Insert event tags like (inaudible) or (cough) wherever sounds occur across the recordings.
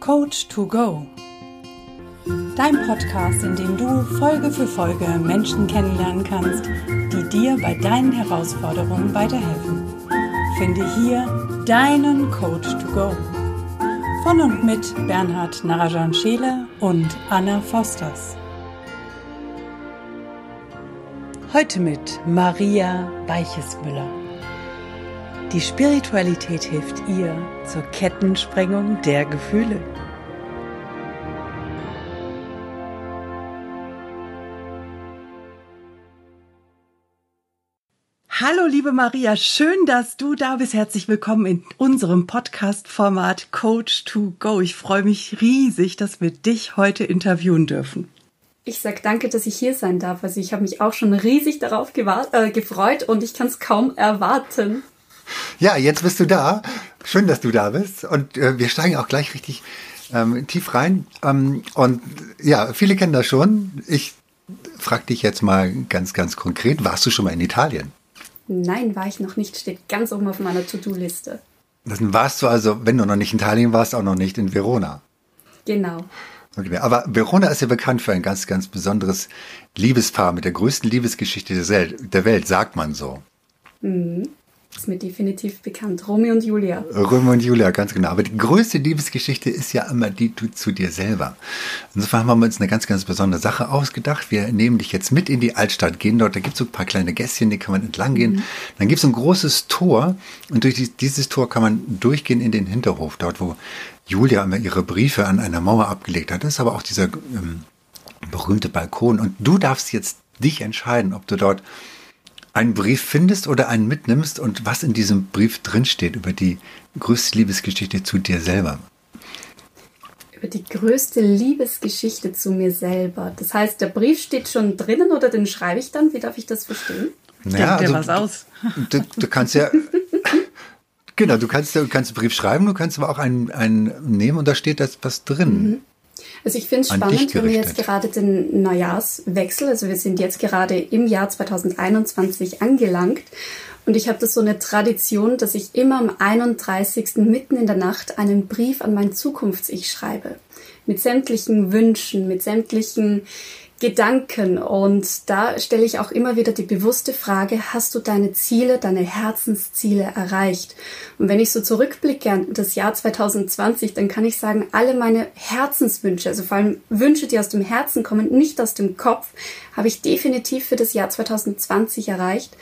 Coach to Go. Dein Podcast, in dem du Folge für Folge Menschen kennenlernen kannst, die dir bei deinen Herausforderungen weiterhelfen. Finde hier deinen Coach to Go. Von und mit Bernhard Narajan Scheele und Anna Fosters. Heute mit Maria Weichesmüller. Die Spiritualität hilft ihr zur Kettensprengung der Gefühle. Hallo, liebe Maria, schön, dass du da bist. Herzlich willkommen in unserem Podcast-Format Coach to Go. Ich freue mich riesig, dass wir dich heute interviewen dürfen. Ich sag danke, dass ich hier sein darf. Also ich habe mich auch schon riesig darauf äh, gefreut und ich kann es kaum erwarten. Ja, jetzt bist du da. Schön, dass du da bist. Und äh, wir steigen auch gleich richtig ähm, tief rein. Ähm, und ja, viele kennen das schon. Ich frage dich jetzt mal ganz, ganz konkret. Warst du schon mal in Italien? Nein, war ich noch nicht. Steht ganz oben auf meiner To-Do-Liste. Dann warst du also, wenn du noch nicht in Italien warst, auch noch nicht in Verona. Genau. Okay, aber Verona ist ja bekannt für ein ganz, ganz besonderes Liebespaar mit der größten Liebesgeschichte der Welt, sagt man so. Mhm. Ist mir definitiv bekannt. Romeo und Julia. Romeo und Julia, ganz genau. Aber die größte Liebesgeschichte ist ja immer die du zu dir selber. Insofern haben wir uns eine ganz, ganz besondere Sache ausgedacht. Wir nehmen dich jetzt mit in die Altstadt, gehen dort, da gibt es so ein paar kleine Gässchen, die kann man entlang gehen. Mhm. Dann gibt es ein großes Tor und durch dieses Tor kann man durchgehen in den Hinterhof, dort wo Julia immer ihre Briefe an einer Mauer abgelegt hat. Das ist aber auch dieser ähm, berühmte Balkon. Und du darfst jetzt dich entscheiden, ob du dort einen Brief findest oder einen mitnimmst und was in diesem Brief drinsteht über die größte Liebesgeschichte zu dir selber. Über die größte Liebesgeschichte zu mir selber. Das heißt, der Brief steht schon drinnen oder den schreibe ich dann? Wie darf ich das verstehen? Naja, Denkt also, was aus? Du, du kannst ja. (laughs) Genau, du kannst, du kannst einen Brief schreiben, du kannst aber auch einen, einen nehmen und da steht das was drin. Mhm. Also ich finde es spannend, wenn wir jetzt gerade den Neujahrswechsel, also wir sind jetzt gerade im Jahr 2021 angelangt und ich habe das so eine Tradition, dass ich immer am 31. mitten in der Nacht einen Brief an mein Zukunfts-Ich schreibe. Mit sämtlichen Wünschen, mit sämtlichen Gedanken. Und da stelle ich auch immer wieder die bewusste Frage, hast du deine Ziele, deine Herzensziele erreicht? Und wenn ich so zurückblicke an das Jahr 2020, dann kann ich sagen, alle meine Herzenswünsche, also vor allem Wünsche, die aus dem Herzen kommen, nicht aus dem Kopf, habe ich definitiv für das Jahr 2020 erreicht.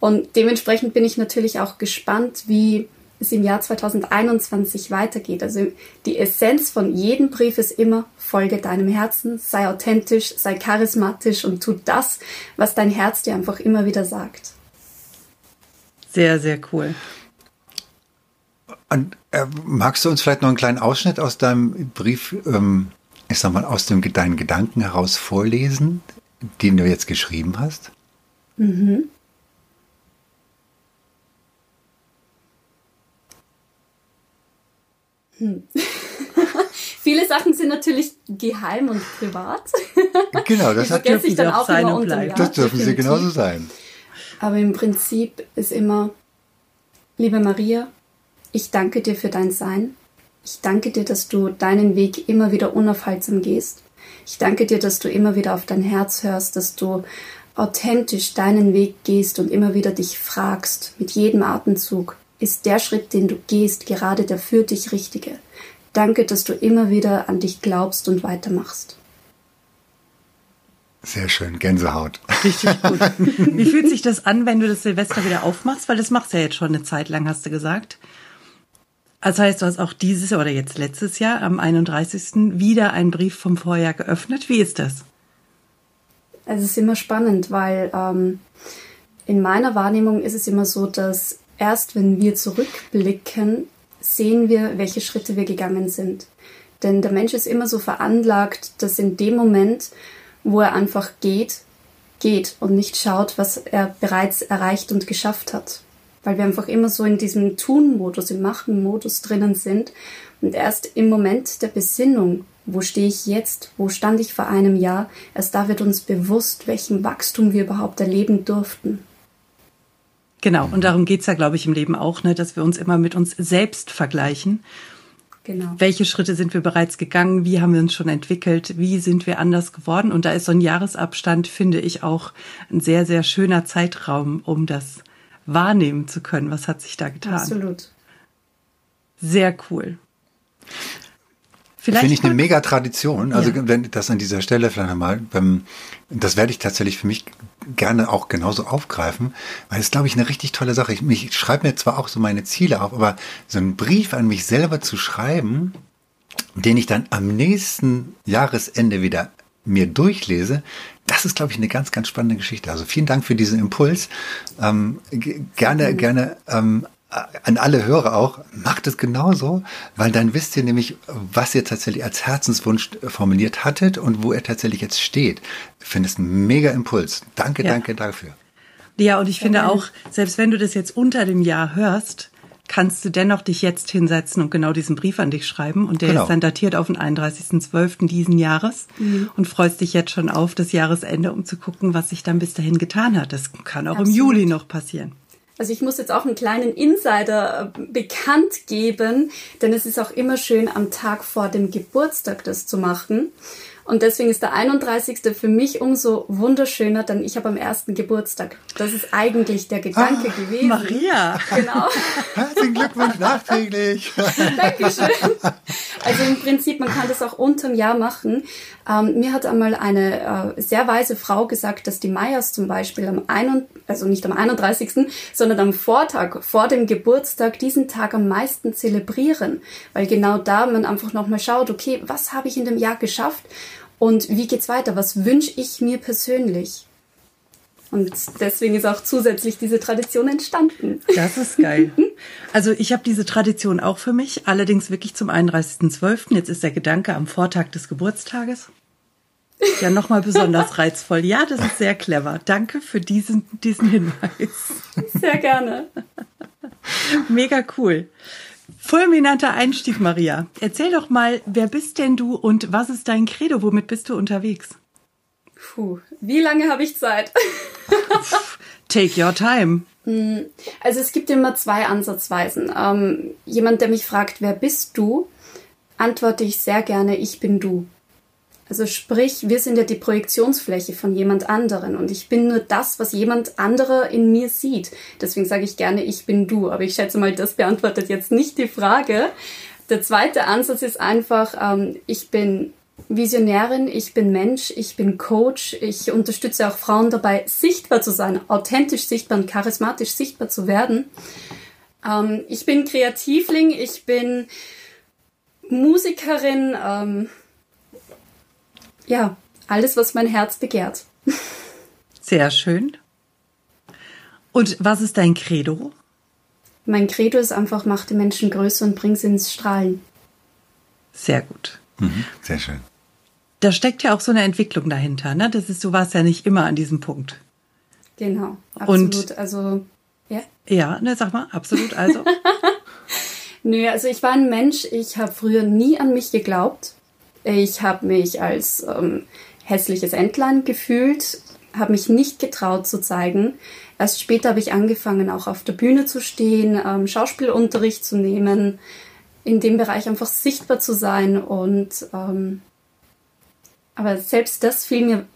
Und dementsprechend bin ich natürlich auch gespannt, wie es im Jahr 2021 weitergeht. Also die Essenz von jedem Brief ist immer, folge deinem Herzen, sei authentisch, sei charismatisch und tu das, was dein Herz dir einfach immer wieder sagt. Sehr, sehr cool. Und, äh, magst du uns vielleicht noch einen kleinen Ausschnitt aus deinem Brief, ähm, ich sag mal, aus dem, deinen Gedanken heraus vorlesen, den du jetzt geschrieben hast? Mhm. Hm. (laughs) Viele Sachen sind natürlich geheim und privat. (laughs) Genau, das hat dürfen dann auch sein und bleiben. Das dürfen sie genauso sein. Aber im Prinzip ist immer, liebe Maria, ich danke dir für dein Sein. Ich danke dir, dass du deinen Weg immer wieder unaufhaltsam gehst. Ich danke dir, dass du immer wieder auf dein Herz hörst, dass du authentisch deinen Weg gehst und immer wieder dich fragst mit jedem Atemzug, ist der Schritt, den du gehst, gerade der für dich richtige. Danke, dass du immer wieder an dich glaubst und weitermachst. Sehr schön, Gänsehaut. Richtig gut. (laughs) Wie fühlt sich das an, wenn du das Silvester wieder aufmachst? Weil das machst du ja jetzt schon eine Zeit lang, hast du gesagt. Also heißt, du hast auch dieses oder jetzt letztes Jahr am 31. wieder einen Brief vom Vorjahr geöffnet. Wie ist das? Es ist immer spannend, weil ähm, in meiner Wahrnehmung ist es immer so, dass erst wenn wir zurückblicken, sehen wir, welche Schritte wir gegangen sind. Denn der Mensch ist immer so veranlagt, dass in dem Moment, wo er einfach geht, geht und nicht schaut, was er bereits erreicht und geschafft hat. Weil wir einfach immer so in diesem Tun-Modus, im Machen-Modus drinnen sind. Und erst im Moment der Besinnung, wo stehe ich jetzt, wo stand ich vor einem Jahr, erst da wird uns bewusst, welchen Wachstum wir überhaupt erleben durften. Genau, und darum geht's ja, glaube ich, im Leben auch, ne, dass wir uns immer mit uns selbst vergleichen Genau. Welche Schritte sind wir bereits gegangen? Wie haben wir uns schon entwickelt? Wie sind wir anders geworden? Und da ist so ein Jahresabstand, finde ich, auch ein sehr, sehr schöner Zeitraum, um das wahrnehmen zu können. Was hat sich da getan? Absolut. Sehr cool. Finde ich eine mega Tradition. Also ja. wenn das an dieser Stelle vielleicht nochmal, das werde ich tatsächlich für mich gerne auch genauso aufgreifen, weil es glaube ich eine richtig tolle Sache. Ich, ich schreibe mir zwar auch so meine Ziele auf, aber so einen Brief an mich selber zu schreiben, den ich dann am nächsten Jahresende wieder mir durchlese, das ist, glaube ich, eine ganz, ganz spannende Geschichte. Also vielen Dank für diesen Impuls. Ähm, gerne, mhm. gerne ähm, an alle Hörer auch, macht es genauso, weil dann wisst ihr nämlich, was ihr tatsächlich als Herzenswunsch formuliert hattet und wo er tatsächlich jetzt steht. Ich finde es ein mega Impuls. Danke, ja. danke dafür. Ja, und ich finde auch, selbst wenn du das jetzt unter dem Jahr hörst, kannst du dennoch dich jetzt hinsetzen und genau diesen Brief an dich schreiben. Und der genau. ist dann datiert auf den 31.12. diesen Jahres mhm. und freust dich jetzt schon auf das Jahresende, um zu gucken, was sich dann bis dahin getan hat. Das kann auch Absolut. im Juli noch passieren. Also ich muss jetzt auch einen kleinen Insider äh, bekannt geben, denn es ist auch immer schön, am Tag vor dem Geburtstag das zu machen. Und deswegen ist der 31. für mich umso wunderschöner, denn ich habe am ersten Geburtstag. Das ist eigentlich der Gedanke ah, gewesen. Maria. Genau. (laughs) Herzlichen Glückwunsch nachträglich. Dankeschön. Also im Prinzip, man kann das auch unterm Jahr machen. Ähm, mir hat einmal eine äh, sehr weise Frau gesagt, dass die Mayas zum Beispiel am 31, also nicht am 31., sondern am Vortag vor dem Geburtstag diesen Tag am meisten zelebrieren, weil genau da man einfach nochmal schaut, okay, was habe ich in dem Jahr geschafft und wie geht's weiter? Was wünsche ich mir persönlich? Und deswegen ist auch zusätzlich diese Tradition entstanden. Das ist geil. (laughs) Also ich habe diese Tradition auch für mich, allerdings wirklich zum 31.12. Jetzt ist der Gedanke am Vortag des Geburtstages. Ja, nochmal besonders (laughs) reizvoll. Ja, das ist sehr clever. Danke für diesen, diesen Hinweis. Sehr gerne. Mega cool. Fulminanter Einstieg, Maria. Erzähl doch mal, wer bist denn du und was ist dein Credo? Womit bist du unterwegs? Puh, wie lange habe ich Zeit? (laughs) Take your time. Hm, also es gibt immer zwei Ansatzweisen. Ähm, jemand, der mich fragt, wer bist du, antworte ich sehr gerne, ich bin du. Also sprich, wir sind ja die Projektionsfläche von jemand anderen und ich bin nur das, was jemand anderer in mir sieht. Deswegen sage ich gerne, ich bin du. Aber ich schätze mal, das beantwortet jetzt nicht die Frage. Der zweite Ansatz ist einfach, ähm, ich bin Visionärin, ich bin Mensch, ich bin Coach, ich unterstütze auch Frauen dabei, sichtbar zu sein, authentisch sichtbar und charismatisch sichtbar zu werden. Ähm, ich bin Kreativling, ich bin Musikerin, ähm, ja, alles, was mein Herz begehrt. Sehr schön. Und was ist dein Credo? Mein Credo ist einfach, mach die Menschen größer und bring sie ins Strahlen. Sehr gut. Mhm, sehr schön. Da steckt ja auch so eine Entwicklung dahinter, ne? Das ist, du warst ja nicht immer an diesem Punkt. Genau, absolut. Und, also, ja. Ja, ne, sag mal, absolut, also. (laughs) Nö, also ich war ein Mensch, ich habe früher nie an mich geglaubt. Ich habe mich als ähm, hässliches Entlein gefühlt, habe mich nicht getraut zu zeigen. Erst später habe ich angefangen, auch auf der Bühne zu stehen, ähm, Schauspielunterricht zu nehmen, in dem Bereich einfach sichtbar zu sein. Und ähm, aber selbst das fiel mir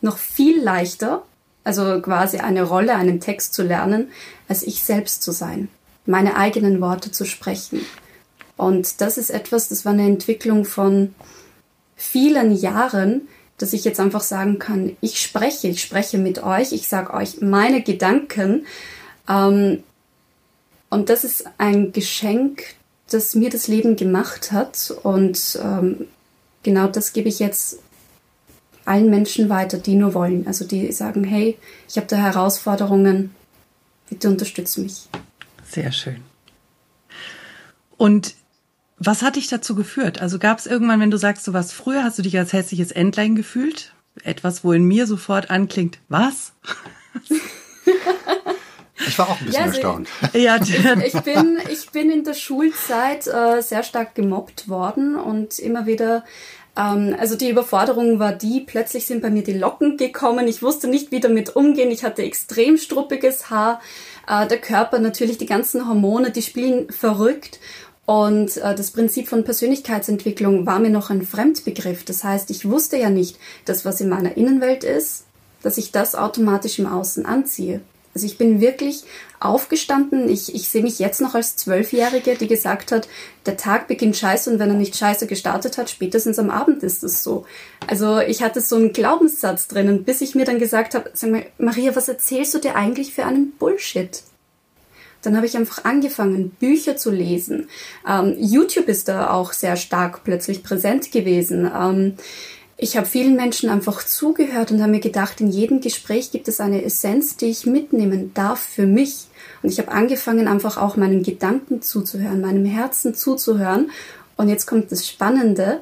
noch viel leichter, also quasi eine Rolle, einen Text zu lernen, als ich selbst zu sein, meine eigenen Worte zu sprechen. Und das ist etwas, das war eine Entwicklung von vielen Jahren, dass ich jetzt einfach sagen kann, ich spreche, ich spreche mit euch, ich sage euch meine Gedanken. Ähm, und das ist ein Geschenk, das mir das Leben gemacht hat. Und ähm, genau das gebe ich jetzt allen Menschen weiter, die nur wollen. Also die sagen, hey, ich habe da Herausforderungen, bitte unterstütze mich. Sehr schön. Und was hat dich dazu geführt? Also gab es irgendwann, wenn du sagst, du warst früher, hast du dich als hässliches Entlein gefühlt? Etwas, wo in mir sofort anklingt, was? (laughs) Ich war auch ein bisschen ja, also erstaunt. Ja, (laughs) ich, ich, bin, ich bin in der Schulzeit äh, sehr stark gemobbt worden und immer wieder, ähm, also die Überforderung war die, plötzlich sind bei mir die Locken gekommen, ich wusste nicht, wie damit umgehen, ich hatte extrem struppiges Haar, äh, der Körper natürlich, die ganzen Hormone, die spielen verrückt Und äh, das Prinzip von Persönlichkeitsentwicklung war mir noch ein Fremdbegriff. Das heißt, ich wusste ja nicht, dass was in meiner Innenwelt ist, dass ich das automatisch im Außen anziehe. Also ich bin wirklich aufgestanden. Ich, ich sehe mich jetzt noch als Zwölfjährige, die gesagt hat, der Tag beginnt scheiße und wenn er nicht scheiße gestartet hat, spätestens am Abend ist es so. Also ich hatte so einen Glaubenssatz drinnen, bis ich mir dann gesagt habe, sag mal, Maria, was erzählst du dir eigentlich für einen Bullshit? Dann habe ich einfach angefangen, Bücher zu lesen. Ähm, YouTube ist da auch sehr stark plötzlich präsent gewesen. Ähm, ich habe vielen Menschen einfach zugehört und habe mir gedacht, in jedem Gespräch gibt es eine Essenz, die ich mitnehmen darf für mich. Und ich habe angefangen, einfach auch meinen Gedanken zuzuhören, meinem Herzen zuzuhören. Und jetzt kommt das Spannende.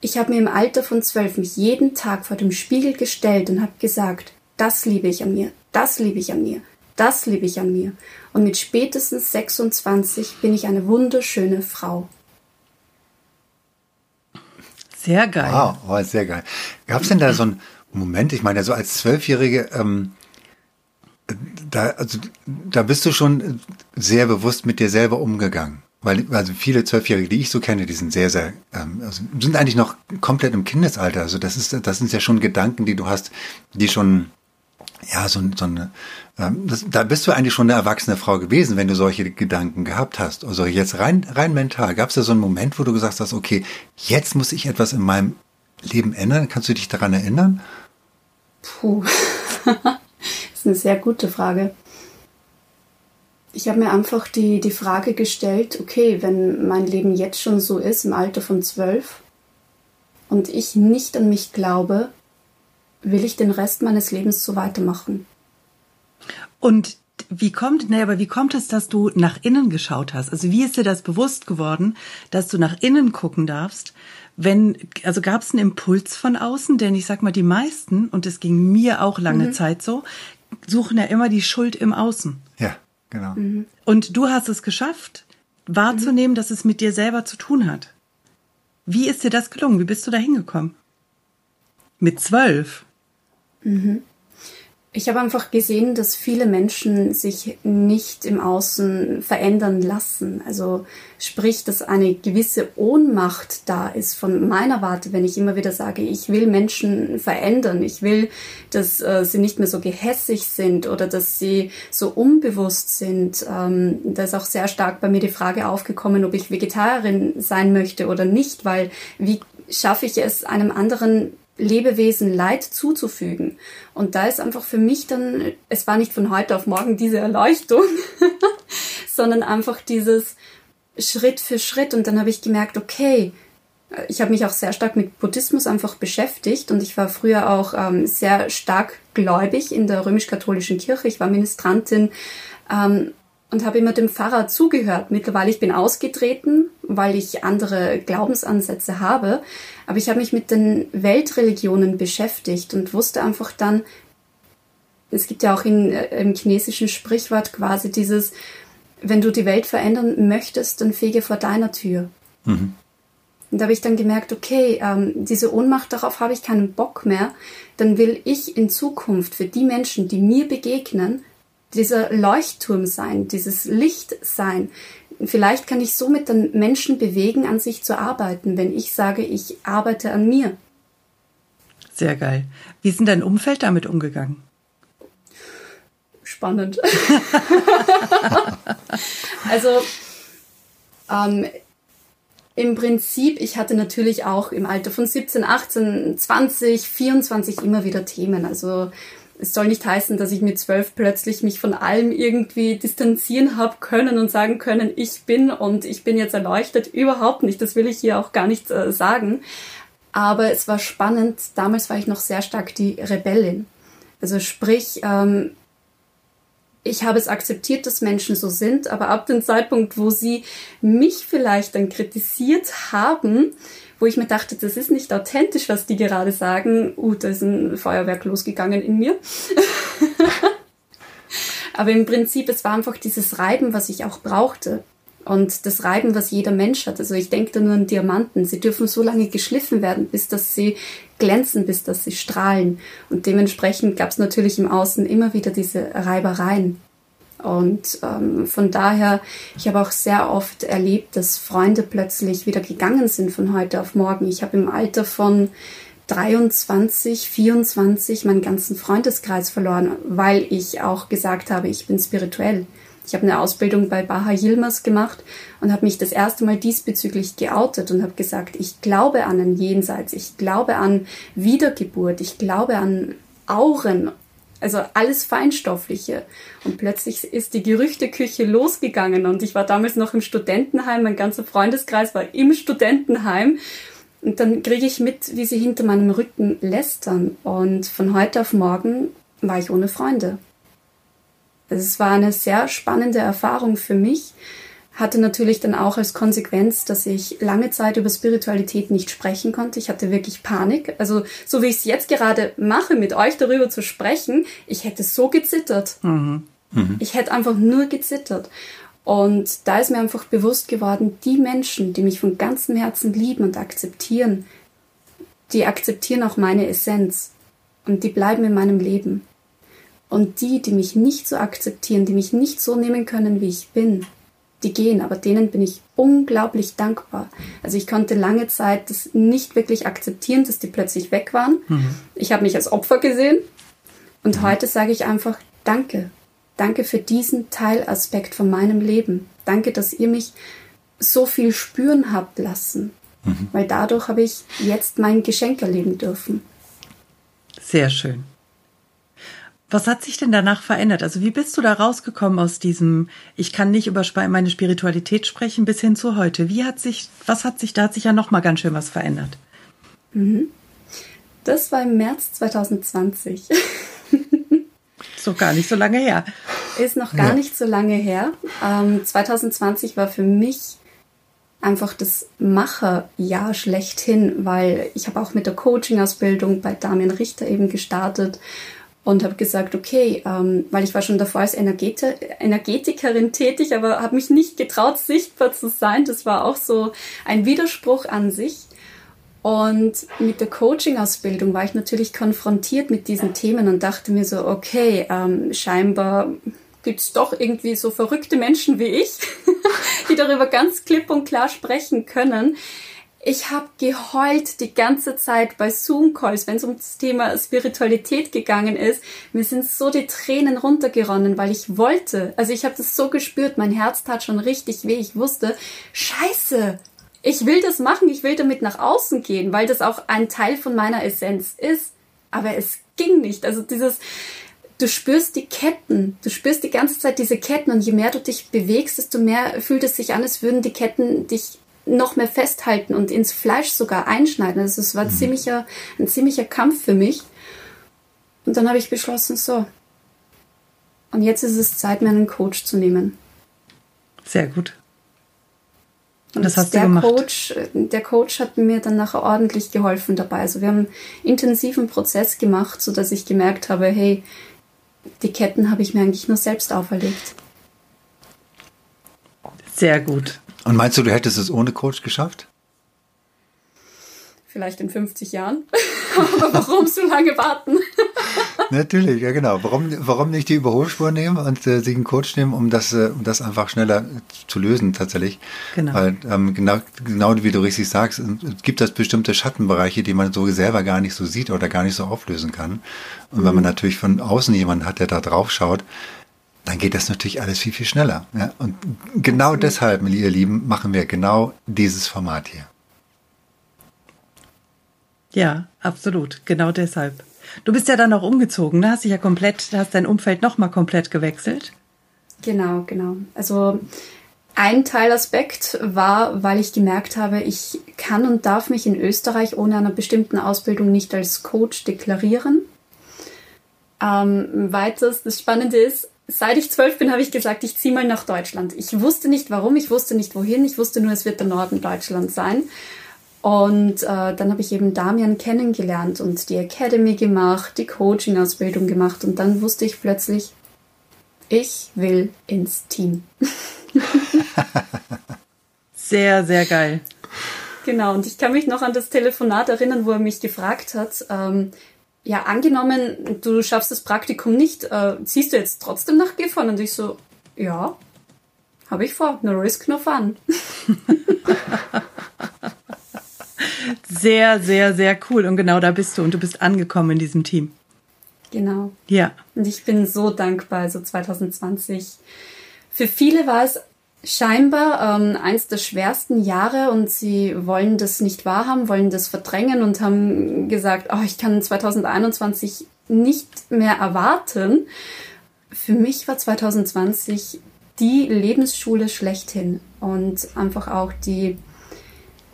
Ich habe mir im Alter von zwölf mich jeden Tag vor dem Spiegel gestellt und habe gesagt, das liebe ich an mir, das liebe ich an mir, das liebe ich an mir. Und mit spätestens 26 bin ich eine wunderschöne Frau. Sehr geil. Wow, oh, sehr geil. Gab es denn da so einen Moment, ich meine, so als Zwölfjährige, ähm, da, also, da bist du schon sehr bewusst mit dir selber umgegangen. Weil also viele Zwölfjährige, die ich so kenne, die sind sehr, sehr, ähm, also sind eigentlich noch komplett im Kindesalter. Also das ist, das sind ja schon Gedanken, die du hast, die schon ja, so, so eine, ähm, das, da bist du eigentlich schon eine erwachsene Frau gewesen, wenn du solche Gedanken gehabt hast. Also jetzt rein, rein mental, gab es da so einen Moment, wo du gesagt hast, okay, jetzt muss ich etwas in meinem Leben ändern? Kannst du dich daran erinnern? Puh, (laughs) das ist eine sehr gute Frage. Ich habe mir einfach die, die Frage gestellt, okay, wenn mein Leben jetzt schon so ist, im Alter von zwölf, und ich nicht an mich glaube, will ich den Rest meines Lebens so weitermachen. Und wie kommt, naja, aber wie kommt es, dass du nach innen geschaut hast? Also wie ist dir das bewusst geworden, dass du nach innen gucken darfst? Wenn, also gab es einen Impuls von außen, denn ich sag mal, die meisten, und es ging mir auch lange mhm. Zeit so, suchen ja immer die Schuld im Außen. Ja, genau. Mhm. Und du hast es geschafft, wahrzunehmen, mhm. dass es mit dir selber zu tun hat. Wie ist dir das gelungen? Wie bist du da hingekommen? Mit zwölf? Mhm. Ich habe einfach gesehen, dass viele Menschen sich nicht im Außen verändern lassen. Also sprich, dass eine gewisse Ohnmacht da ist von meiner Warte, wenn ich immer wieder sage, ich will Menschen verändern, ich will, dass äh, sie nicht mehr so gehässig sind oder dass sie so unbewusst sind. Ähm, da ist auch sehr stark bei mir die Frage aufgekommen, ob ich Vegetarierin sein möchte oder nicht, weil wie schaffe ich es, einem anderen Lebewesen Leid zuzufügen. Und da ist einfach für mich dann, es war nicht von heute auf morgen diese Erleuchtung, (laughs) sondern einfach dieses Schritt für Schritt. Und dann habe ich gemerkt, okay, ich habe mich auch sehr stark mit Buddhismus einfach beschäftigt und ich war früher auch ähm, sehr stark gläubig in der römisch-katholischen Kirche. Ich war Ministrantin ähm, und habe immer dem Pfarrer zugehört. Mittlerweile ich bin ausgetreten, weil ich andere Glaubensansätze habe, aber ich habe mich mit den Weltreligionen beschäftigt und wusste einfach dann, es gibt ja auch in, äh, im chinesischen Sprichwort quasi dieses, wenn du die Welt verändern möchtest, dann fege vor deiner Tür. Mhm. Und da habe ich dann gemerkt, okay, ähm, diese Ohnmacht, darauf habe ich keinen Bock mehr. Dann will ich in Zukunft für die Menschen, die mir begegnen, dieser Leuchtturm sein, dieses Licht sein. Vielleicht kann ich somit dann Menschen bewegen, an sich zu arbeiten, wenn ich sage, ich arbeite an mir. Sehr geil. Wie ist denn dein Umfeld damit umgegangen? Spannend. (laughs) also ähm, im Prinzip, ich hatte natürlich auch im Alter von 17, 18, 20, 24 immer wieder Themen. Also es soll nicht heißen, dass ich mit zwölf plötzlich mich von allem irgendwie distanzieren habe können und sagen können, ich bin und ich bin jetzt erleuchtet. Überhaupt nicht. Das will ich hier auch gar nicht äh, sagen. Aber es war spannend. Damals war ich noch sehr stark die Rebellin. Also sprich, ähm, ich habe es akzeptiert, dass Menschen so sind, aber ab dem Zeitpunkt, wo sie mich vielleicht dann kritisiert haben, wo ich mir dachte, das ist nicht authentisch, was die gerade sagen. Uh, da ist ein Feuerwerk losgegangen in mir. (laughs) Aber im Prinzip, es war einfach dieses Reiben, was ich auch brauchte. Und das Reiben, was jeder Mensch hat. Also ich denke da nur an Diamanten. Sie dürfen so lange geschliffen werden, bis dass sie glänzen, bis dass sie strahlen. Und dementsprechend gab es natürlich im Außen immer wieder diese Reibereien. Und ähm, von daher, ich habe auch sehr oft erlebt, dass Freunde plötzlich wieder gegangen sind von heute auf morgen. Ich habe im Alter von 23, 24 meinen ganzen Freundeskreis verloren, weil ich auch gesagt habe, ich bin spirituell. Ich habe eine Ausbildung bei Baha Yilmaz gemacht und habe mich das erste Mal diesbezüglich geoutet und habe gesagt, ich glaube an ein Jenseits, ich glaube an Wiedergeburt, ich glaube an Auren, also alles Feinstoffliche. Und plötzlich ist die Gerüchteküche losgegangen und ich war damals noch im Studentenheim, mein ganzer Freundeskreis war im Studentenheim und dann kriege ich mit, wie sie hinter meinem Rücken lästern. Und von heute auf morgen war ich ohne Freunde. Es war eine sehr spannende Erfahrung für mich. Hatte natürlich dann auch als Konsequenz, dass ich lange Zeit über Spiritualität nicht sprechen konnte. Ich hatte wirklich Panik. Also so wie ich es jetzt gerade mache, mit euch darüber zu sprechen, ich hätte so gezittert. Mhm. Mhm. Ich hätte einfach nur gezittert. Und da ist mir einfach bewusst geworden, die Menschen, die mich von ganzem Herzen lieben und akzeptieren, die akzeptieren auch meine Essenz und die bleiben in meinem Leben. Und die, die mich nicht so akzeptieren, die mich nicht so nehmen können, wie ich bin, die gehen, aber denen bin ich unglaublich dankbar. Also ich konnte lange Zeit das nicht wirklich akzeptieren, dass die plötzlich weg waren. Mhm. Ich habe mich als Opfer gesehen und mhm. heute sage ich einfach Danke. Danke für diesen Teilaspekt von meinem Leben. Danke, dass ihr mich so viel spüren habt lassen, mhm. weil dadurch habe ich jetzt mein Geschenk erleben dürfen. Sehr schön. Was hat sich denn danach verändert? Also wie bist du da rausgekommen aus diesem, ich kann nicht über meine Spiritualität sprechen, bis hin zu heute? Wie hat sich, was hat sich, da hat sich ja noch mal ganz schön was verändert. Mhm. Das war im März 2020. (laughs) So gar nicht so lange her. Ist noch gar ja. nicht so lange her. Ähm, 2020 war für mich einfach das Macherjahr schlechthin, weil ich habe auch mit der Coaching-Ausbildung bei Damian Richter eben gestartet und habe gesagt, okay, ähm, weil ich war schon davor als Energeti Energetikerin tätig, aber habe mich nicht getraut, sichtbar zu sein. Das war auch so ein Widerspruch an sich. Und mit der Coaching-Ausbildung war ich natürlich konfrontiert mit diesen Themen und dachte mir so, okay, ähm, scheinbar gibt's doch irgendwie so verrückte Menschen wie ich, (laughs) die darüber ganz klipp und klar sprechen können. Ich habe geheult die ganze Zeit bei Zoom-Calls, wenn es um das Thema Spiritualität gegangen ist. Mir sind so die Tränen runtergeronnen, weil ich wollte. Also ich habe das so gespürt, mein Herz tat schon richtig weh. Ich wusste, scheiße, ich will das machen, ich will damit nach außen gehen, weil das auch ein Teil von meiner Essenz ist. Aber es ging nicht. Also dieses, du spürst die Ketten, du spürst die ganze Zeit diese Ketten und je mehr du dich bewegst, desto mehr fühlt es sich an, als würden die Ketten dich noch mehr festhalten und ins Fleisch sogar einschneiden. Also es war mhm. ziemlicher, ein ziemlicher Kampf für mich. Und dann habe ich beschlossen, so. Und jetzt ist es Zeit, mir einen Coach zu nehmen. Sehr gut. Und das hast der du gemacht. Coach, der Coach hat mir dann nachher ordentlich geholfen dabei. Also wir haben einen intensiven Prozess gemacht, so dass ich gemerkt habe, hey, die Ketten habe ich mir eigentlich nur selbst auferlegt. Sehr gut. Und meinst du, du hättest es ohne Coach geschafft? Vielleicht in 50 Jahren. (laughs) Aber warum so lange warten? (laughs) Natürlich, ja genau. Warum, warum nicht die Überholspur nehmen und äh, sich einen Coach nehmen, um das, äh, um das einfach schneller zu lösen tatsächlich. Genau. Weil ähm, genau, genau wie du richtig sagst, es gibt das bestimmte Schattenbereiche, die man so selber gar nicht so sieht oder gar nicht so auflösen kann. Und mhm. wenn man mhm. natürlich von außen jemanden hat, der da drauf schaut, dann geht das natürlich alles viel, viel schneller. Ja? Und genau deshalb, ihr Lieben, machen wir genau dieses Format hier. Ja, absolut. Genau deshalb. Du bist ja dann auch umgezogen, ne? Hast dich ja komplett, hast dein Umfeld nochmal komplett gewechselt. Genau, genau. Also ein Teilaspekt war, weil ich gemerkt habe, ich kann und darf mich in Österreich ohne einer bestimmten Ausbildung nicht als Coach deklarieren. Ähm, weiters, das Spannende ist, seit ich zwölf bin, habe ich gesagt, ich ziehe mal nach Deutschland. Ich wusste nicht warum, ich wusste nicht wohin, ich wusste nur, es wird der Norden Deutschlands sein. Und äh, dann habe ich eben Damian kennengelernt und die Academy gemacht, die Coaching-Ausbildung gemacht und dann wusste ich plötzlich, ich will ins Team. (laughs) sehr, sehr geil. Genau, und ich kann mich noch an das Telefonat erinnern, wo er mich gefragt hat, ähm, ja, angenommen, du schaffst das Praktikum nicht, äh, ziehst du jetzt trotzdem nach Gifhorn? Und ich so, Ja, habe ich vor. No risk, no fun. sehr, sehr, sehr cool. Und genau da bist du und du bist angekommen in diesem Team. Genau. Ja. Und ich bin so dankbar. Also 2020. Für viele war es scheinbar ähm, eins der schwersten Jahre und sie wollen das nicht wahrhaben, wollen das verdrängen und haben gesagt, oh, ich kann 2021 nicht mehr erwarten. Für mich war 2020 die Lebensschule schlechthin und einfach auch die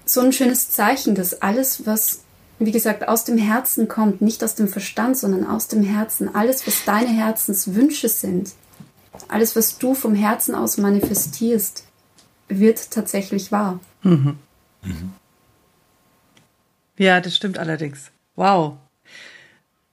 so ein schönes Zeichen, dass alles, was wie gesagt aus dem Herzen kommt, nicht aus dem Verstand, sondern aus dem Herzen, alles, was deine Herzenswünsche sind, alles, was du vom Herzen aus manifestierst, wird tatsächlich wahr. Mhm. Mhm. Ja, das stimmt allerdings. Wow.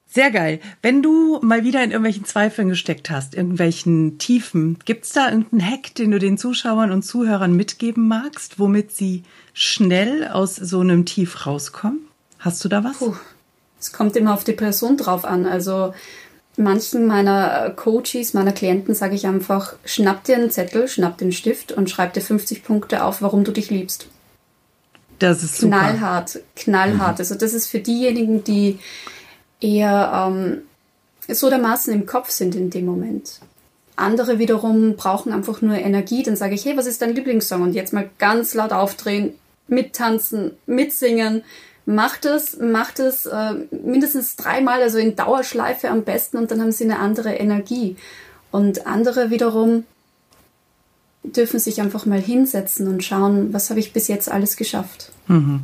Sehr geil. Wenn du mal wieder in irgendwelchen Zweifeln gesteckt hast, irgendwelchen Tiefen, gibt's da irgendeinen Hack, den du den Zuschauern und Zuhörern mitgeben magst, womit sie schnell aus so einem Tief rauskommen? Hast du da was? Es kommt immer auf die Person drauf an. Also manchen meiner Coaches, meiner Klienten sage ich einfach, schnapp dir einen Zettel, schnapp den Stift und schreib dir 50 Punkte auf, warum du dich liebst. Das ist super. Knallhart, knallhart. Mhm. Also das ist für diejenigen, die eher ähm, so dermaßen im Kopf sind in dem Moment. Andere wiederum brauchen einfach nur Energie. Dann sage ich, hey, was ist dein Lieblingssong? Und jetzt mal ganz laut aufdrehen, mittanzen, mitsingen. Macht es, macht es äh, mindestens dreimal, also in Dauerschleife am besten und dann haben sie eine andere Energie. Und andere wiederum dürfen sich einfach mal hinsetzen und schauen, was habe ich bis jetzt alles geschafft. Mhm.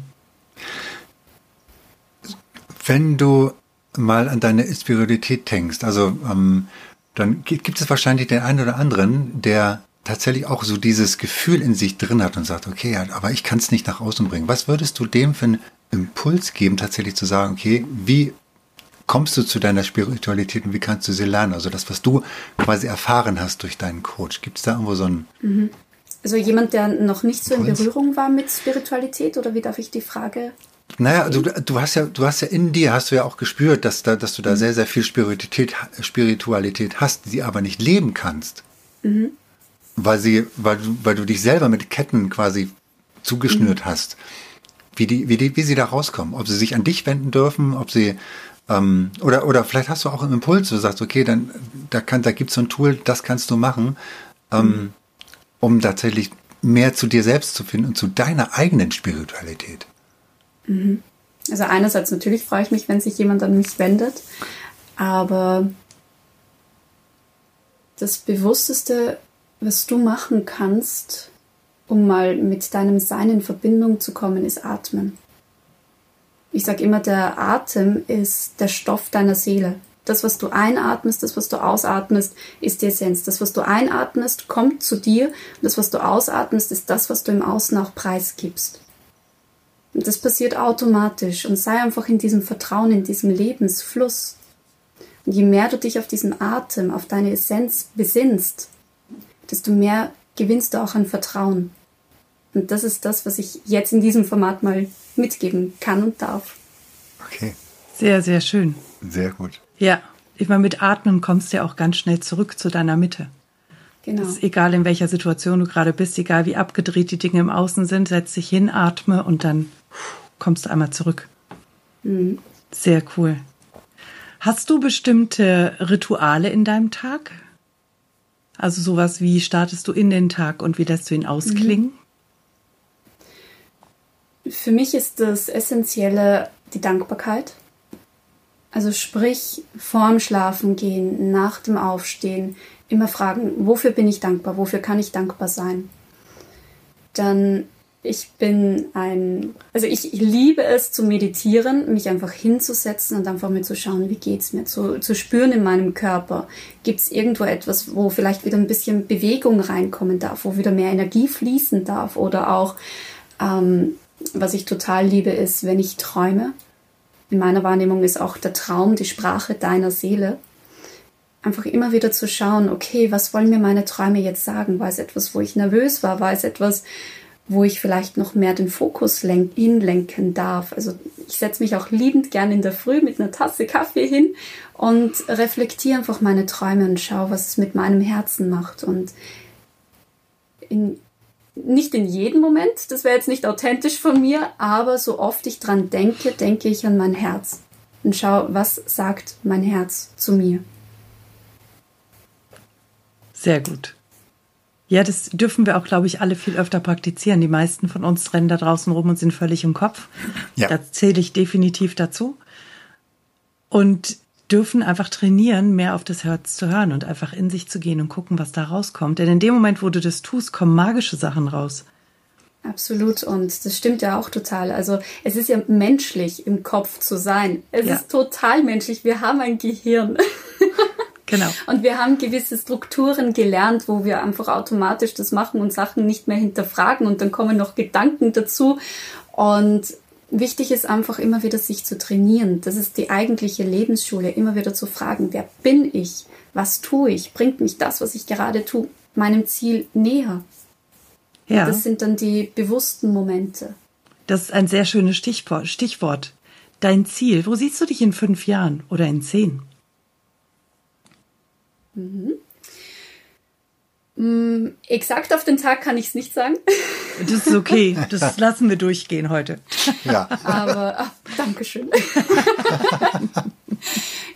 Wenn du mal an deine Spiritualität denkst, also ähm, dann gibt es wahrscheinlich den einen oder anderen, der tatsächlich auch so dieses Gefühl in sich drin hat und sagt, okay, aber ich kann es nicht nach außen bringen. Was würdest du dem für einen Impuls geben, tatsächlich zu sagen, okay, wie kommst du zu deiner Spiritualität und wie kannst du sie lernen? Also das, was du quasi erfahren hast durch deinen Coach. Gibt es da irgendwo so ein... Mhm. Also jemand, der noch nicht so in Berührung war mit Spiritualität oder wie darf ich die Frage naja, du, du hast ja, du hast ja in dir, hast du ja auch gespürt, dass da, dass du da mhm. sehr, sehr viel Spiritualität, Spiritualität hast, die aber nicht leben kannst. Mhm. Weil sie, weil du, weil du dich selber mit Ketten quasi zugeschnürt mhm. hast. Wie die, wie die, wie sie da rauskommen. Ob sie sich an dich wenden dürfen, ob sie, ähm, oder, oder vielleicht hast du auch einen Impuls, du sagst, okay, dann, da kann, da gibt's so ein Tool, das kannst du machen, ähm, um tatsächlich mehr zu dir selbst zu finden und zu deiner eigenen Spiritualität. Mhm. Also einerseits natürlich freue ich mich, wenn sich jemand an mich wendet, aber das Bewussteste, was du machen kannst, um mal mit deinem Sein in Verbindung zu kommen, ist Atmen. Ich sage immer, der Atem ist der Stoff deiner Seele. Das, was du einatmest, das, was du ausatmest, ist die Essenz. Das, was du einatmest, kommt zu dir. Und das, was du ausatmest, ist das, was du im Außen auch preisgibst. Und das passiert automatisch und sei einfach in diesem Vertrauen, in diesem Lebensfluss. Und je mehr du dich auf diesen Atem, auf deine Essenz besinnst, desto mehr gewinnst du auch an Vertrauen. Und das ist das, was ich jetzt in diesem Format mal mitgeben kann und darf. Okay. Sehr, sehr schön. Sehr gut. Ja, ich meine, mit Atmen kommst du ja auch ganz schnell zurück zu deiner Mitte. Genau. Das ist egal, in welcher Situation du gerade bist, egal wie abgedreht die Dinge im Außen sind, setz dich hin, atme und dann kommst du einmal zurück. Mhm. Sehr cool. Hast du bestimmte Rituale in deinem Tag? Also sowas wie startest du in den Tag und wie lässt du ihn ausklingen? Für mich ist das Essentielle die Dankbarkeit. Also sprich, vorm Schlafen gehen, nach dem Aufstehen, immer fragen, wofür bin ich dankbar, wofür kann ich dankbar sein. Dann ich bin ein, also ich, liebe es zu meditieren, mich einfach hinzusetzen und einfach mal zu schauen, wie geht's mir, zu, zu spüren in meinem Körper. Gibt es irgendwo etwas, wo vielleicht wieder ein bisschen Bewegung reinkommen darf, wo wieder mehr Energie fließen darf oder auch, ähm, was ich total liebe, ist, wenn ich träume. In meiner Wahrnehmung ist auch der Traum die Sprache deiner Seele. Einfach immer wieder zu schauen, okay, was wollen mir meine Träume jetzt sagen? War es etwas, wo ich nervös war? War es etwas, wo ich vielleicht noch mehr den Fokus lenk hinlenken darf. Also ich setze mich auch liebend gern in der Früh mit einer Tasse Kaffee hin und reflektiere einfach meine Träume und schaue, was es mit meinem Herzen macht. Und in, nicht in jedem Moment, das wäre jetzt nicht authentisch von mir, aber so oft ich dran denke, denke ich an mein Herz und schaue, was sagt mein Herz zu mir. Sehr gut. Ja, das dürfen wir auch, glaube ich, alle viel öfter praktizieren. Die meisten von uns rennen da draußen rum und sind völlig im Kopf. Ja. Da zähle ich definitiv dazu. Und dürfen einfach trainieren, mehr auf das Herz zu hören und einfach in sich zu gehen und gucken, was da rauskommt. Denn in dem Moment, wo du das tust, kommen magische Sachen raus. Absolut und das stimmt ja auch total. Also es ist ja menschlich im Kopf zu sein. Es ja. ist total menschlich. Wir haben ein Gehirn. (laughs) Genau. Und wir haben gewisse Strukturen gelernt, wo wir einfach automatisch das machen und Sachen nicht mehr hinterfragen und dann kommen noch Gedanken dazu. Und wichtig ist einfach immer wieder sich zu trainieren. Das ist die eigentliche Lebensschule, immer wieder zu fragen, wer bin ich? Was tue ich? Bringt mich das, was ich gerade tue, meinem Ziel näher? Ja. Das sind dann die bewussten Momente. Das ist ein sehr schönes Stichwort. Stichwort. Dein Ziel. Wo siehst du dich in fünf Jahren oder in zehn? Mhm. Mm, exakt auf den Tag kann ich es nicht sagen. (laughs) Das ist okay. Das (laughs) lassen wir durchgehen heute. Ja. (laughs) Aber ach, Dankeschön.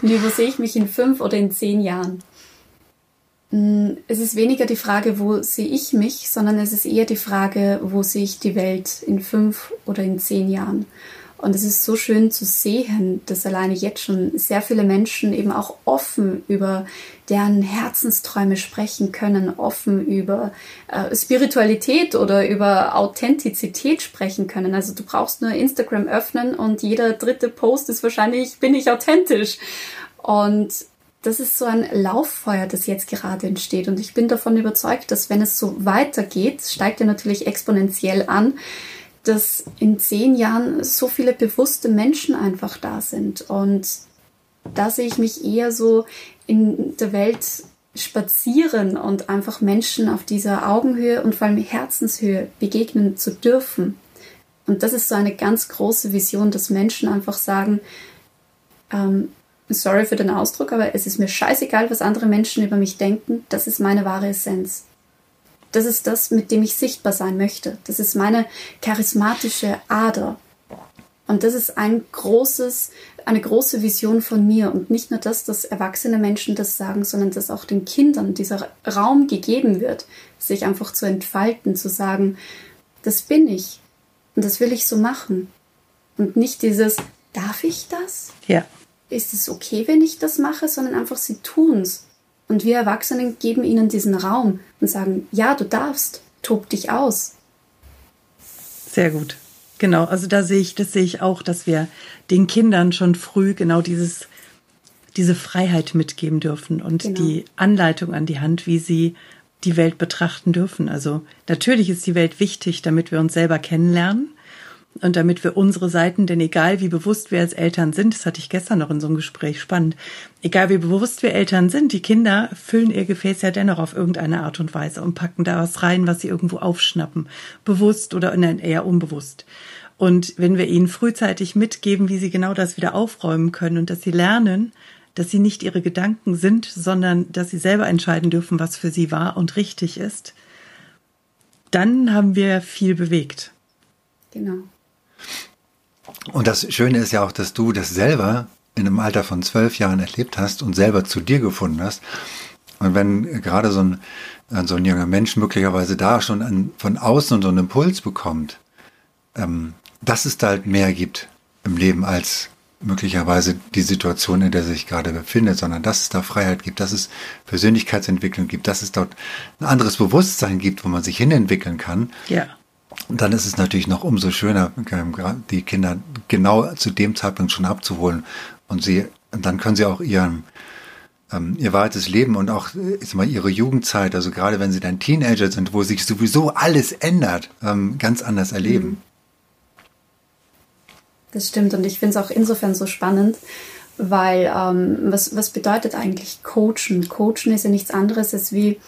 nee, wo sehe ich mich in fünf oder in zehn Jahren? Mm, es ist weniger die Frage, wo sehe ich mich, sondern es ist eher die Frage, wo sehe ich die Welt in fünf oder in zehn Jahren. Und es ist so schön zu sehen, dass alleine jetzt schon sehr viele Menschen eben auch offen über deren Herzensträume sprechen können, offen über äh, Spiritualität oder über Authentizität sprechen können. Also du brauchst nur Instagram öffnen und jeder dritte Post ist wahrscheinlich, bin ich authentisch. Und das ist so ein Lauffeuer, das jetzt gerade entsteht. Und ich bin davon überzeugt, dass wenn es so weitergeht, steigt er natürlich exponentiell an, dass in zehn Jahren so viele bewusste Menschen einfach da sind. Und da sehe ich mich eher so in der Welt spazieren und einfach Menschen auf dieser Augenhöhe und vor allem Herzenshöhe begegnen zu dürfen. Und das ist so eine ganz große Vision, dass Menschen einfach sagen, ähm, sorry für den Ausdruck, aber es ist mir scheißegal, was andere Menschen über mich denken, das ist meine wahre Essenz das ist das, mit dem ich sichtbar sein möchte. Das ist meine charismatische Ader. Und das ist ein großes, eine große Vision von mir. Und nicht nur das, dass erwachsene Menschen das sagen, sondern dass auch den Kindern dieser Raum gegeben wird, sich einfach zu entfalten, zu sagen, das bin ich. Und das will ich so machen. Und nicht dieses, darf ich das? Ja. Ist es okay, wenn ich das mache, sondern einfach sie tun's. Und wir Erwachsenen geben ihnen diesen Raum und sagen, ja, du darfst, tob dich aus. Sehr gut. Genau, also da sehe ich, das sehe ich auch, dass wir den Kindern schon früh genau dieses, diese Freiheit mitgeben dürfen und genau. die Anleitung an die Hand, wie sie die Welt betrachten dürfen. Also natürlich ist die Welt wichtig, damit wir uns selber kennenlernen und damit wir unsere Seiten, denn egal wie bewusst wir als Eltern sind, das hatte ich gestern noch in so einem Gespräch spannend, egal wie bewusst wir Eltern sind, die Kinder füllen ihr Gefäß ja dennoch auf irgendeine Art und Weise und packen da was rein, was sie irgendwo aufschnappen, bewusst oder eher unbewusst. Und wenn wir ihnen frühzeitig mitgeben, wie sie genau das wieder aufräumen können und dass sie lernen, dass sie nicht ihre Gedanken sind, sondern dass sie selber entscheiden dürfen, was für sie wahr und richtig ist, dann haben wir viel bewegt. Genau. Und das Schöne ist ja auch, dass du das selber in einem Alter von zwölf Jahren erlebt hast und selber zu dir gefunden hast. Und wenn gerade so ein, so ein junger Mensch möglicherweise da schon an, von außen so einen Impuls bekommt, ähm, dass es da halt mehr gibt im Leben als möglicherweise die Situation, in der er sich gerade befindet, sondern dass es da Freiheit gibt, dass es Persönlichkeitsentwicklung gibt, dass es dort ein anderes Bewusstsein gibt, wo man sich hinentwickeln kann. Ja. Und dann ist es natürlich noch umso schöner, ähm, die Kinder genau zu dem Zeitpunkt schon abzuholen. Und sie, dann können sie auch ihren, ähm, ihr weites Leben und auch ich mal, ihre Jugendzeit, also gerade wenn sie dann Teenager sind, wo sich sowieso alles ändert, ähm, ganz anders erleben. Mhm. Das stimmt und ich finde es auch insofern so spannend, weil ähm, was, was bedeutet eigentlich Coachen? Coachen ist ja nichts anderes als wie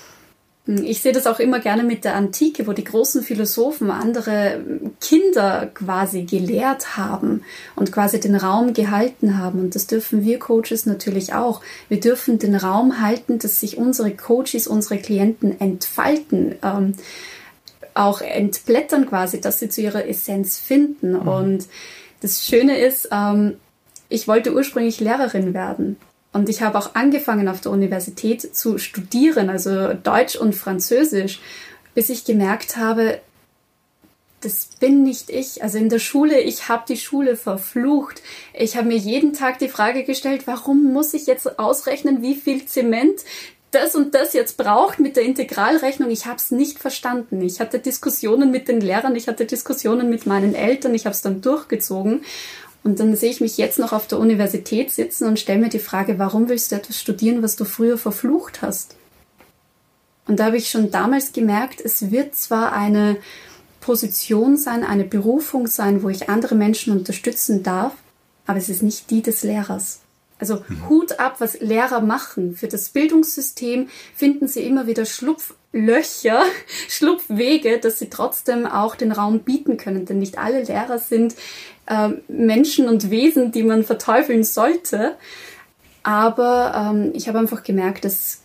Ich sehe das auch immer gerne mit der Antike, wo die großen Philosophen andere Kinder quasi gelehrt haben und quasi den Raum gehalten haben. Und das dürfen wir Coaches natürlich auch. Wir dürfen den Raum halten, dass sich unsere Coaches, unsere Klienten entfalten, ähm, auch entblättern quasi, dass sie zu ihrer Essenz finden. Mhm. Und das Schöne ist, ähm, ich wollte ursprünglich Lehrerin werden. Und ich habe auch angefangen auf der Universität zu studieren, also Deutsch und Französisch, bis ich gemerkt habe, das bin nicht ich. Also in der Schule, ich habe die Schule verflucht. Ich habe mir jeden Tag die Frage gestellt, warum muss ich jetzt ausrechnen, wie viel Zement das und das jetzt braucht mit der Integralrechnung. Ich habe es nicht verstanden. Ich hatte Diskussionen mit den Lehrern, ich hatte Diskussionen mit meinen Eltern, ich habe es dann durchgezogen. Und dann sehe ich mich jetzt noch auf der Universität sitzen und stelle mir die Frage, warum willst du etwas studieren, was du früher verflucht hast? Und da habe ich schon damals gemerkt, es wird zwar eine Position sein, eine Berufung sein, wo ich andere Menschen unterstützen darf, aber es ist nicht die des Lehrers. Also mhm. Hut ab, was Lehrer machen. Für das Bildungssystem finden sie immer wieder Schlupflöcher, (laughs) Schlupfwege, dass sie trotzdem auch den Raum bieten können. Denn nicht alle Lehrer sind äh, Menschen und Wesen, die man verteufeln sollte. Aber ähm, ich habe einfach gemerkt, das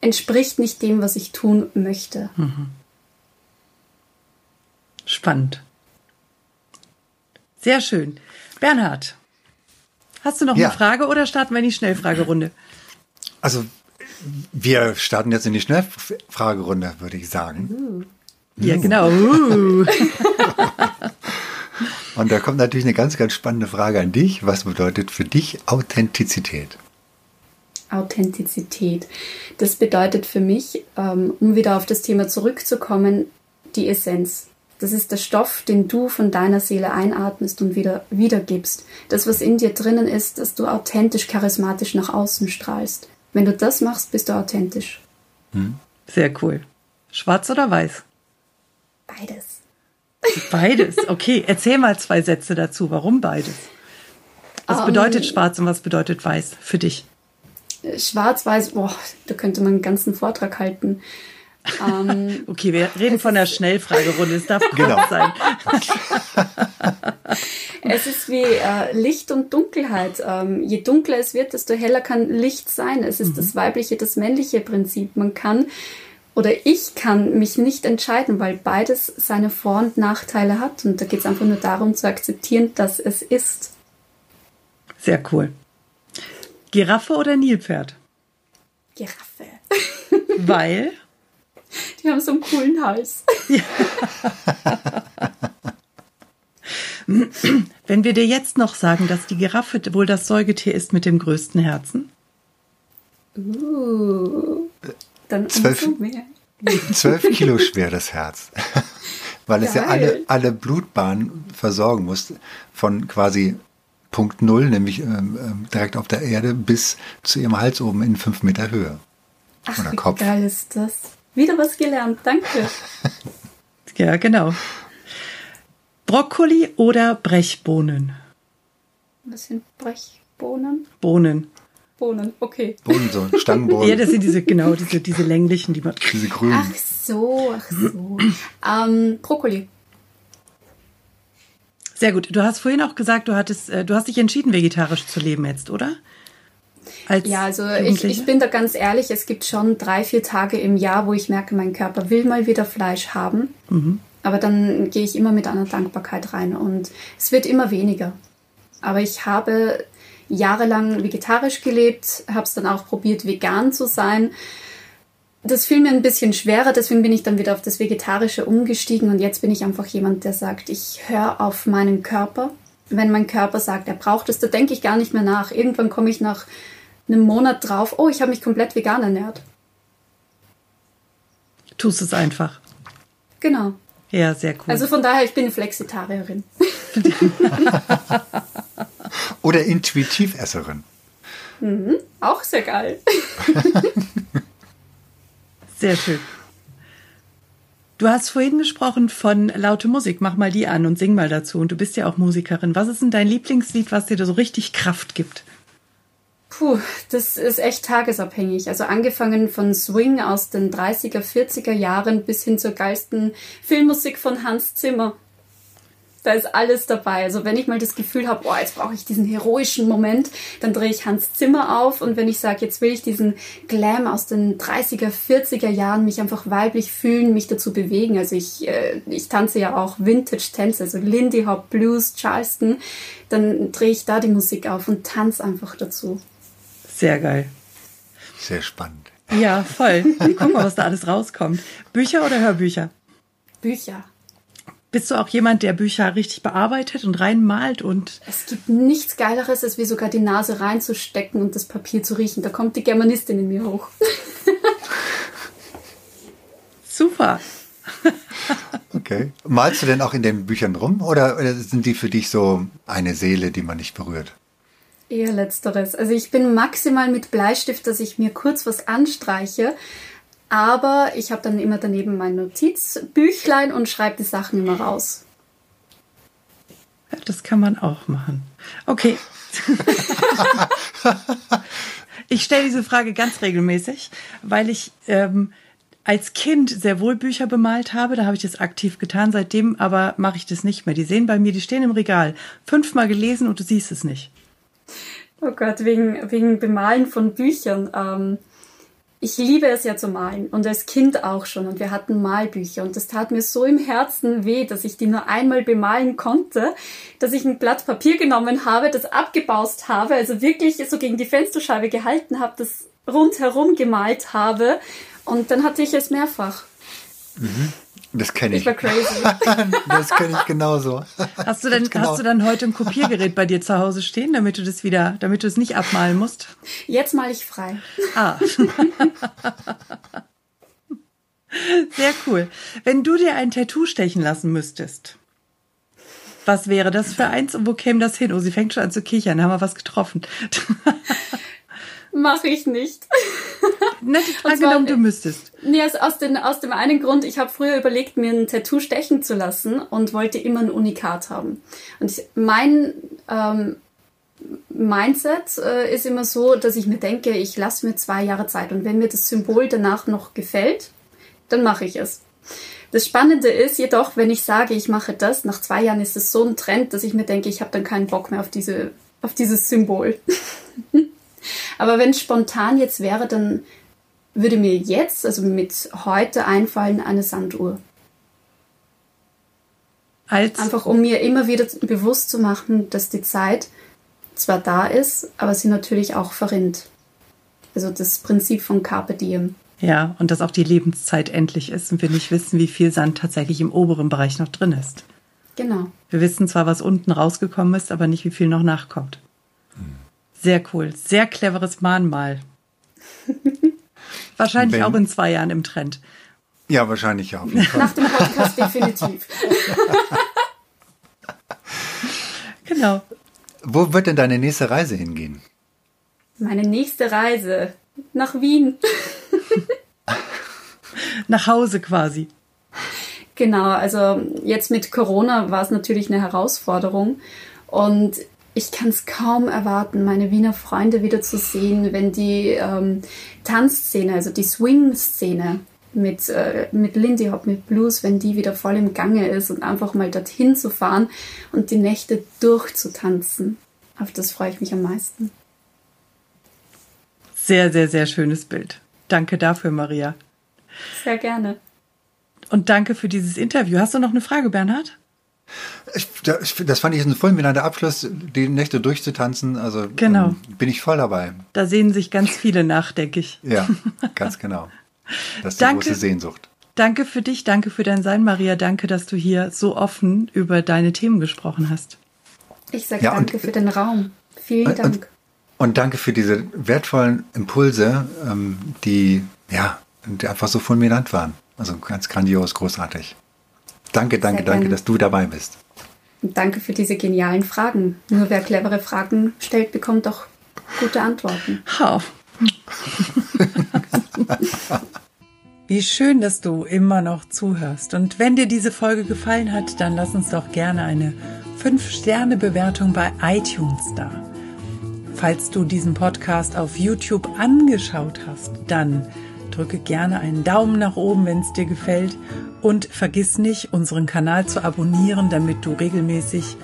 entspricht nicht dem, was ich tun möchte. Mhm. Spannend. Sehr schön. Bernhard, hast du noch ja. eine Frage oder starten wir in die Schnellfragerunde? Also, wir starten jetzt in die Schnellfragerunde, würde ich sagen. Uh. Ja, genau. (laughs) Uh. (laughs) Und da kommt natürlich eine ganz, ganz spannende Frage an dich. Was bedeutet für dich Authentizität? Authentizität. Das bedeutet für mich, ähm, um wieder auf das Thema zurückzukommen, die Essenz. Das ist der Stoff, den du von deiner Seele einatmest und wieder wiedergibst. Das, was in dir drinnen ist, dass du authentisch, charismatisch nach außen strahlst. Wenn du das machst, bist du authentisch. Hm. Sehr cool. Schwarz oder weiß? Beides. Beides, okay. Erzähl mal zwei Sätze dazu. Warum beides? Was um, bedeutet schwarz und was bedeutet weiß für dich? Schwarz-Weiß, boah, da könnte man einen ganzen Vortrag halten. Um, ähm, (laughs) okay, wir reden von der Schnellfragerunde. Es darf (laughs) genau sein. (laughs) es ist wie äh, Licht und Dunkelheit. Ähm, je dunkler es wird, desto heller kann Licht sein. Es ist mhm. das weibliche, das männliche Prinzip. Man kann oder ich kann mich nicht entscheiden, weil beides seine Vor- und Nachteile hat. Und da geht es einfach nur darum zu akzeptieren, dass es ist. Sehr cool. Giraffe oder Nilpferd? Giraffe. (laughs) Weil? Die haben so einen coolen Hals. (laughs) Wenn wir dir jetzt noch sagen, dass die Giraffe wohl das Säugetier ist mit dem größten Herzen? Uh. Dann zwölf, mehr. zwölf Kilo schwer das Herz. (laughs) Weil es Geil. ja alle, alle Blutbahnen versorgen muss, von quasi Punkt Null, nämlich ähm, ähm, direkt auf der Erde, bis zu ihrem Hals oben in fünf Meter Höhe. Ach, Oder Kopf. wie geil ist das? Wieder was gelernt, danke. (laughs) ja, genau. Brokkoli oder Brechbohnen? Was sind Brechbohnen? Bohnen. Bohnen, okay. Bohnen, so (laughs) Stangenbohnen. ja, das sind diese, genau, diese, diese länglichen, die man. Diese grünen. Ach so, ach so. ähm, Brokkoli. Sehr gut. Du hast vorhin auch gesagt, du hattest, äh, du hast dich entschieden, vegetarisch zu leben jetzt, oder? Als ja, also ich, ich bin da ganz ehrlich, es gibt schon drei, vier Tage im Jahr, wo ich merke, mein Körper will mal wieder Fleisch haben. Mhm. Aber dann gehe ich immer mit einer Dankbarkeit rein und es wird immer weniger. Aber ich habe jahrelang vegetarisch gelebt, habe es dann auch probiert, vegan zu sein. Das fiel mir ein bisschen schwerer, deswegen bin ich dann wieder auf das Vegetarische umgestiegen und jetzt bin ich einfach jemand, der sagt, ich höre auf meinen Körper. Wenn mein Körper sagt, er braucht es, da denke ich gar nicht mehr nach. Irgendwann komme ich nach einem Monat drauf, oh, ich habe mich komplett vegan ernährt. Tust es einfach. Genau. Ja, sehr cool. Also von daher, ich bin eine Flexitarierin. (laughs) (laughs) Oder Intuitivesserin. Mhm, auch sehr geil. (laughs) sehr schön. Du hast vorhin gesprochen von laute Musik. Mach mal die an und sing mal dazu. Und du bist ja auch Musikerin. Was ist denn dein Lieblingslied, was dir da so richtig Kraft gibt? Puh, das ist echt tagesabhängig. Also angefangen von Swing aus den 30er, 40er Jahren bis hin zur geilsten Filmmusik von Hans Zimmer. Da ist alles dabei. Also wenn ich mal das Gefühl habe, oh, jetzt brauche ich diesen heroischen Moment, dann drehe ich Hans Zimmer auf. Und wenn ich sage, jetzt will ich diesen Glam aus den 30er, 40er Jahren, mich einfach weiblich fühlen, mich dazu bewegen. Also ich, äh, ich tanze ja auch Vintage-Tänze, also Lindy Hop, Blues, Charleston. Dann drehe ich da die Musik auf und tanze einfach dazu. Sehr geil. Sehr spannend. Ja, voll. Guck mal, was da alles rauskommt. Bücher oder Hörbücher? Bücher. Bist du auch jemand, der Bücher richtig bearbeitet und reinmalt und. Es gibt nichts Geileres, als wie sogar die Nase reinzustecken und das Papier zu riechen. Da kommt die Germanistin in mir hoch. (laughs) Super. (laughs) okay. Malst du denn auch in den Büchern rum oder, oder sind die für dich so eine Seele, die man nicht berührt? Eher letzteres. Also ich bin maximal mit Bleistift, dass ich mir kurz was anstreiche, aber ich habe dann immer daneben mein Notizbüchlein und schreibe die Sachen immer raus. Ja, das kann man auch machen. Okay. (laughs) ich stelle diese Frage ganz regelmäßig, weil ich ähm, als Kind sehr wohl Bücher bemalt habe. Da habe ich das aktiv getan. Seitdem aber mache ich das nicht mehr. Die sehen bei mir, die stehen im Regal. Fünfmal gelesen und du siehst es nicht. Oh Gott, wegen, wegen Bemalen von Büchern. Ähm, ich liebe es ja zu malen und als Kind auch schon und wir hatten Malbücher und das tat mir so im Herzen weh, dass ich die nur einmal bemalen konnte, dass ich ein Blatt Papier genommen habe, das abgebaust habe, also wirklich so gegen die Fensterscheibe gehalten habe, das rundherum gemalt habe und dann hatte ich es mehrfach. Mhm. Das kenne ich. Ich war crazy. (laughs) das kenne ich genauso. Hast du, denn, genau. hast du dann heute ein Kopiergerät bei dir zu Hause stehen, damit du das wieder, damit du es nicht abmalen musst? Jetzt male ich frei. Ah. Sehr cool. Wenn du dir ein Tattoo stechen lassen müsstest, was wäre das für eins und wo käme das hin? Oh, sie fängt schon an zu kichern, da haben wir was getroffen. Mache ich nicht. Nicht angenommen, du müsstest. Nee, also aus, den, aus dem einen Grund, ich habe früher überlegt, mir ein Tattoo stechen zu lassen und wollte immer ein Unikat haben. Und ich, mein ähm, Mindset äh, ist immer so, dass ich mir denke, ich lasse mir zwei Jahre Zeit und wenn mir das Symbol danach noch gefällt, dann mache ich es. Das Spannende ist jedoch, wenn ich sage, ich mache das, nach zwei Jahren ist es so ein Trend, dass ich mir denke, ich habe dann keinen Bock mehr auf, diese, auf dieses Symbol. (laughs) Aber wenn es spontan jetzt wäre, dann würde mir jetzt, also mit heute einfallen, eine Sanduhr. Als Einfach um mir immer wieder bewusst zu machen, dass die Zeit zwar da ist, aber sie natürlich auch verrinnt. Also das Prinzip von Carpe Diem. Ja, und dass auch die Lebenszeit endlich ist und wir nicht wissen, wie viel Sand tatsächlich im oberen Bereich noch drin ist. Genau. Wir wissen zwar, was unten rausgekommen ist, aber nicht, wie viel noch nachkommt. Sehr cool. Sehr cleveres Mahnmal. (laughs) wahrscheinlich Wenn, auch in zwei Jahren im Trend. Ja, wahrscheinlich auch. Nach dem Podcast definitiv. (laughs) genau. Wo wird denn deine nächste Reise hingehen? Meine nächste Reise nach Wien. (laughs) nach Hause quasi. Genau, also jetzt mit Corona war es natürlich eine Herausforderung. Und ich kann es kaum erwarten, meine Wiener Freunde wieder zu sehen, wenn die ähm, Tanzszene, also die Swing-Szene mit, äh, mit Lindy Hop, mit Blues, wenn die wieder voll im Gange ist und einfach mal dorthin zu fahren und die Nächte durchzutanzen. Auf das freue ich mich am meisten. Sehr, sehr, sehr schönes Bild. Danke dafür, Maria. Sehr gerne. Und danke für dieses Interview. Hast du noch eine Frage, Bernhard? Ich, das fand ich ein fulminanter Abschluss, die Nächte durchzutanzen. Also genau. ähm, bin ich voll dabei. Da sehen sich ganz viele nach, denke ich. Ja, ganz genau. (laughs) Das ist die danke, große Sehnsucht. Danke für dich, danke für dein Sein, Maria. Danke, dass du hier so offen über deine Themen gesprochen hast. Ich sage ja, danke und, für den Raum. Vielen und, Dank. Und, und, danke für diese wertvollen Impulse, ähm, die ja die einfach so fulminant waren. Also ganz grandios, großartig. Danke, danke, danke, dass du dabei bist. Und danke für diese genialen Fragen. Nur wer clevere Fragen stellt, bekommt doch gute Antworten. Oh. (laughs) Wie schön, dass du immer noch zuhörst. Und wenn dir diese Folge gefallen hat, dann lass uns doch gerne eine 5-Sterne-Bewertung bei iTunes da. Falls du diesen Podcast auf YouTube angeschaut hast, dann drücke gerne einen Daumen nach oben, wenn es dir gefällt und vergiss nicht, unseren Kanal zu abonnieren, damit du regelmäßig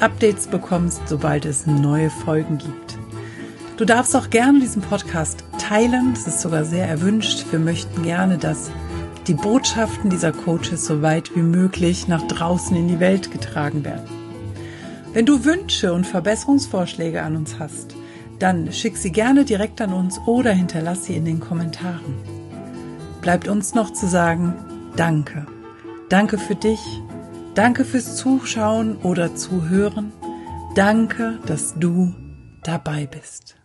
Updates bekommst, sobald es neue Folgen gibt. Du darfst auch gerne diesen Podcast teilen, das ist sogar sehr erwünscht. Wir möchten gerne, dass die Botschaften dieser Coaches so weit wie möglich nach draußen in die Welt getragen werden. Wenn du Wünsche und Verbesserungsvorschläge an uns hast, dann schick sie gerne direkt an uns oder hinterlass sie in den Kommentaren. Bleibt uns noch zu sagen, danke. Danke für dich. Danke fürs Zuschauen oder Zuhören. Danke, dass du dabei bist.